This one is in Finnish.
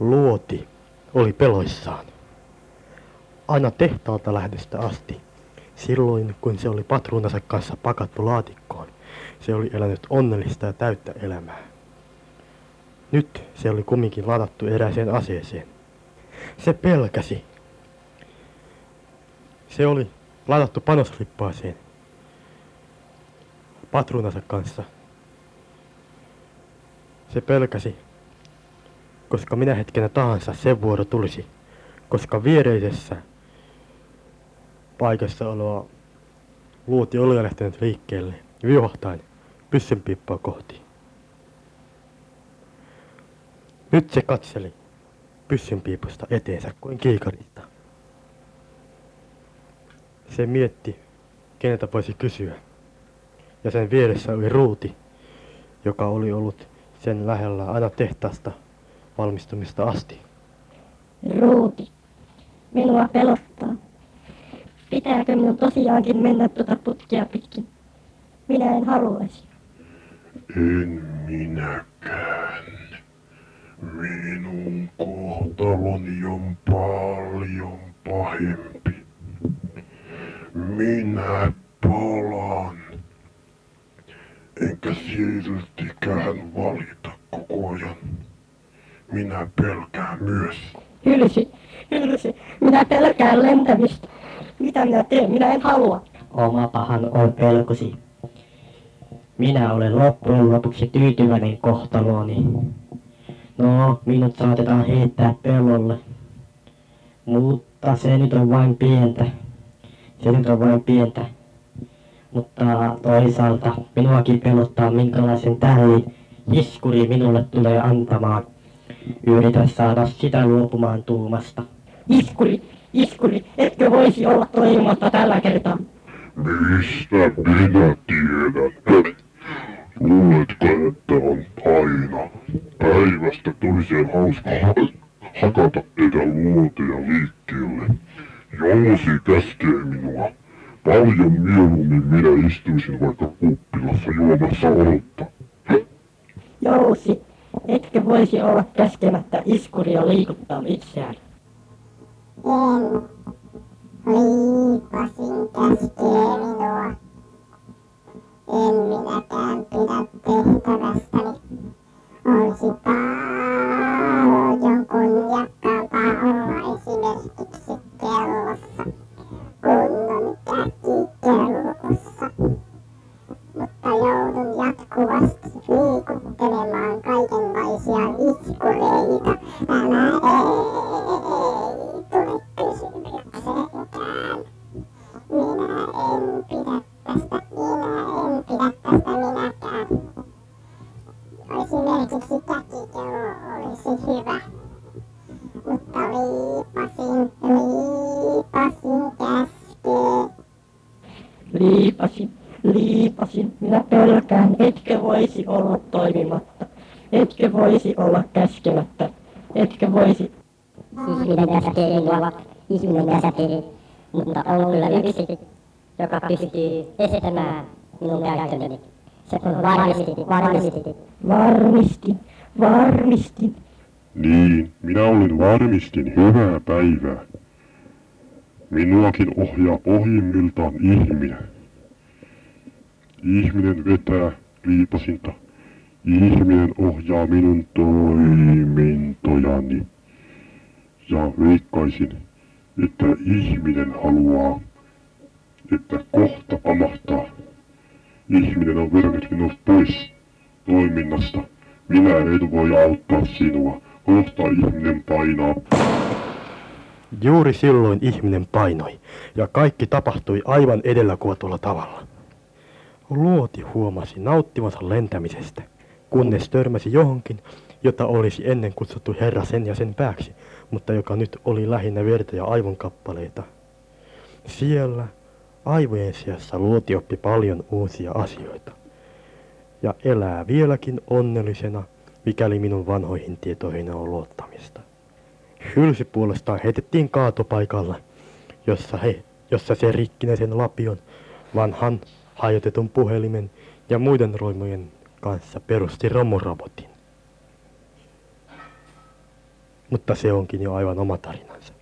Luoti oli peloissaan. Aina tehtaalta lähdöstä asti, silloin kun se oli patruunansa kanssa pakattu laatikkoon, se oli elänyt onnellista ja täyttä elämää. Nyt se oli kumminkin ladattu eräiseen aseeseen. Se pelkäsi. Se oli ladattu panoslippaaseen patruunansa kanssa. Se pelkäsi, koska minä hetkenä tahansa sen vuoro tulisi, koska viereisessä paikassa oleva luoti oli lähtenyt liikkeelle viuhahtain pyssynpiippaa kohti. Nyt se katseli pyssynpiipusta eteensä kuin kiikarista. Se mietti, keneltä voisi kysyä. Ja sen vieressä oli ruuti, joka oli ollut sen lähellä aina tehtaasta valmistumista asti. Ruuti, minua pelottaa. Pitääkö minun tosiaankin mennä tuota putkea pitkin? Minä en haluaisi. En minäkään. Minun kohtaloni on paljon pahempi. Minä palaan. Enkä siltikään valita koko ajan. Minä pelkään myös. Hylsi, hylsi, minä pelkään lentämistä. Mitä minä teen? Minä en halua. Oma pahan on pelkosi. Minä olen loppujen lopuksi tyytyväinen kohtalooni. No, minut saatetaan heittää pellolle. Mutta se nyt on vain pientä. Se nyt on vain pientä. Mutta toisaalta minuakin pelottaa, minkälaisen tähli iskuri minulle tulee antamaan. Yritä saada sitä luopumaan tuumasta. Iskuri, iskuri, etkö voisi olla toimimatta tällä kertaa? Mistä minä tiedän? Luuletko, että on aina päivästä toiseen hauska ha- hakata teitä luoteja liikkeelle? Jousi käskee minua. Paljon mieluummin minä istuisin vaikka kuppilassa juomassa olutta. Jousi, etkö voisi olla käskemättä iskuria liikuttaa itseään? En. Liipasin käskee minua. En minäkään pidä liipasin, liipasin minä pelkään, etkö voisi olla toimimatta. Etkö voisi olla käskemättä. Etkö voisi. Ihminen käskee minua, ihminen käskee, mutta on kyllä yksi, joka pystyy estämään minun käyttöni. Se on varmisti, varmisti. Varmistin, varmistin. Niin, minä olen varmistin hyvää päivää. Minuakin ohjaa pohjimmiltaan ihminen. Ihminen vetää liipasinta. Ihminen ohjaa minun toimintojani. Ja veikkaisin, että ihminen haluaa, että kohta pamahtaa. Ihminen on vernyt minut pois toiminnasta. Minä en voi auttaa sinua. Kohta ihminen painaa. Juuri silloin ihminen painoi, ja kaikki tapahtui aivan edellä kuvatulla tavalla. Luoti huomasi nauttivansa lentämisestä, kunnes törmäsi johonkin, jota olisi ennen kutsuttu herra sen ja sen pääksi, mutta joka nyt oli lähinnä verta ja aivonkappaleita. Siellä aivojen sijassa luoti oppi paljon uusia asioita. Ja elää vieläkin onnellisena, mikäli minun vanhoihin tietoihin on luottamista. Hylsy puolestaan heitettiin kaatopaikalle, jossa, he, jossa se rikkinäisen lapion, vanhan hajotetun puhelimen ja muiden roimojen kanssa perusti romurobotin. Mutta se onkin jo aivan oma tarinansa.